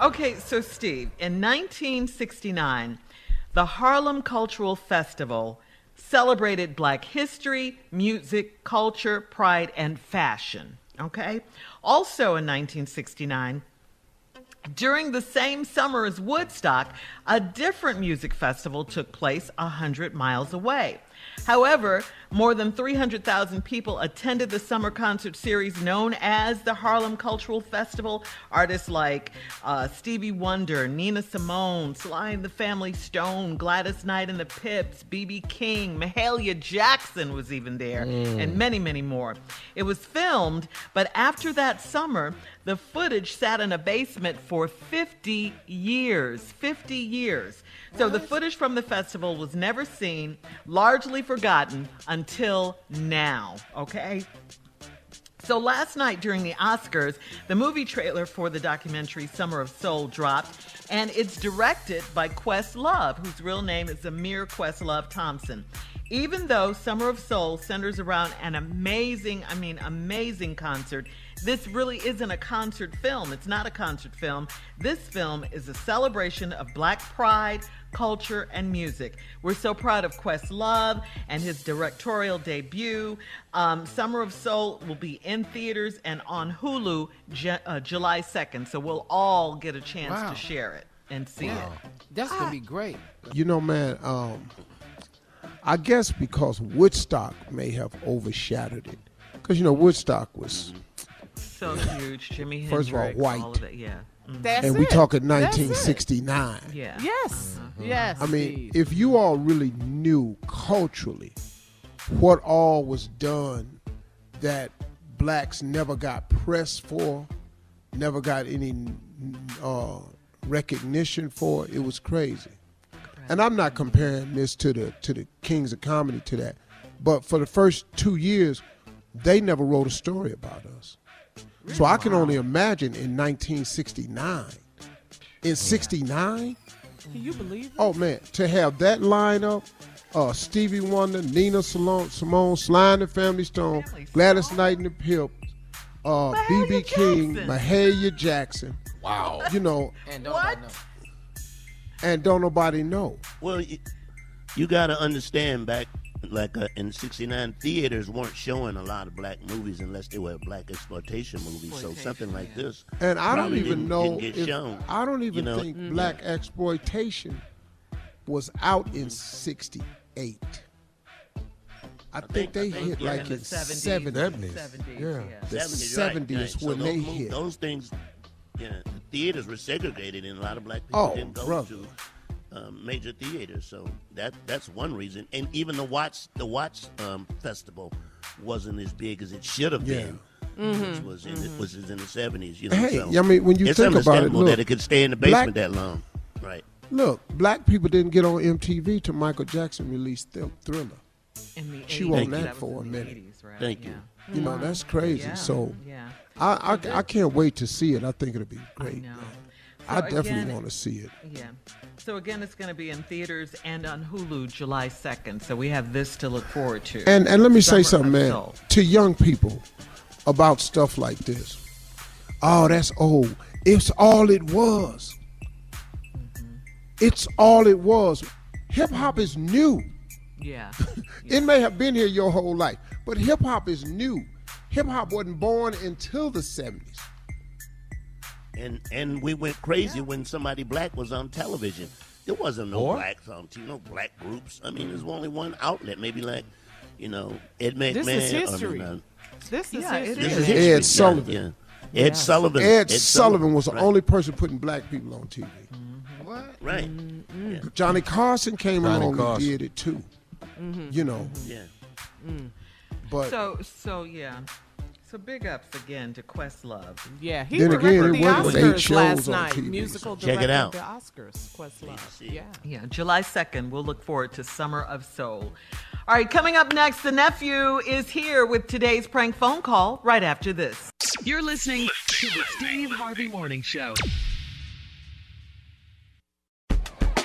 Okay, so Steve, in 1969, the Harlem Cultural Festival celebrated black history, music, culture, pride, and fashion. Okay? Also in 1969, during the same summer as Woodstock, a different music festival took place 100 miles away. However, more than 300,000 people attended the summer concert series known as the Harlem Cultural Festival. Artists like uh, Stevie Wonder, Nina Simone, Sly and the Family Stone, Gladys Knight and the Pips, B.B. King, Mahalia Jackson was even there, mm. and many, many more. It was filmed, but after that summer, the footage sat in a basement for 50 years. 50 years. So the footage from the festival was never seen, largely forgotten until now, okay? So last night during the Oscars, the movie trailer for the documentary Summer of Soul dropped, and it's directed by Questlove, whose real name is Ahmir Questlove Thompson. Even though Summer of Soul centers around an amazing, I mean, amazing concert, this really isn't a concert film. It's not a concert film. This film is a celebration of black pride, culture, and music. We're so proud of Questlove and his directorial debut. Um, Summer of Soul will be in theaters and on Hulu uh, July 2nd, so we'll all get a chance wow. to share it and see wow. it. That's going to be great. You know, man, um, I guess because Woodstock may have overshadowed it. Because, you know, Woodstock was. So huge. Jimmy First Hendrix, of all, white. All of it, yeah. Mm-hmm. That's and it. we talking 1969. Yeah. Yes. Mm-hmm. Yes. I mean, if you all really knew culturally what all was done that blacks never got pressed for, never got any uh, recognition for, it was crazy. And I'm not comparing this to the to the Kings of Comedy to that, but for the first two years, they never wrote a story about us. So I can only imagine in 1969. In 69? Can you believe it? Oh man, to have that lineup, uh, Stevie Wonder, Nina Simone, Simone Sly and the Family Stone, Gladys Knight and the Pip, uh, BB King, Mahalia Jackson. Wow. You know, And don't nobody know. And don't nobody know. Well, you, you got to understand back like uh, in 69 theaters weren't showing a lot of black movies unless they were black exploitation movies so something like this And I don't even didn't- know didn't get if shown. I don't even you know? think black exploitation was out in '68. I, think, they hit yeah, like in in the '70s. 70s. 70s, Yeah. The 70s, right, 70s right. When those they mo- hit. those things yeah the theaters were segregated and a lot of black people Oh, didn't go brother. to um, major theaters so that that's one reason and even the watch the watch um, festival wasn't as big as it should have Yeah. been which was in the, was in the 70s you know Hey, so I mean, when you it's think about it, understandable look, that it could stay in the black- basement that long right Look, black people didn't get on MTV till Michael Jackson released Thrill- Thriller. In the Chew 80s. on that was for a minute. 80s, right? Thank you. Yeah. You know, mm-hmm. that's crazy. Yeah. So Yeah. I, I I can't wait to see it. I think it'll be I great. know. I So definitely want to see it. Yeah. So again, it's going to be in theaters and on Hulu July 2nd. So we have this to look forward to. And and let me say something, man, Soul. to young people about stuff like this. Oh, that's old. It's all it was. Mm-hmm. It's all it was. Hip hop is new. Yeah. It may have been here your whole life, but hip hop is new. Hip hop wasn't born until the 70s. and and we went crazy when somebody black was on television. There wasn't no Or? blacks on TV, no black groups. I mean, there's only one outlet, maybe like, you know, Ed McMahon. This is I mean, history. uh, This is Yeah, history. this is. is Ed history. Yeah, Sullivan. Yeah, Ed Sullivan. Ed, Sullivan was the right, only person putting black people on TV. What? Right. Johnny Carson came Johnny along Carson. and did it too. Mm-hmm. You know, Yeah. Mm. but So so yeah. So big ups again to Questlove. Yeah, he Then again, directed it the wasn't eight Oscars shows last night. TV, Musical so- Check it director out. the Oscars. Questlove. Yeah. Yeah, July 2nd, we'll look forward to Summer of Soul. All right, coming up next, the nephew is here with today's prank phone call right after this. You're listening to the Steve Harvey Morning Show.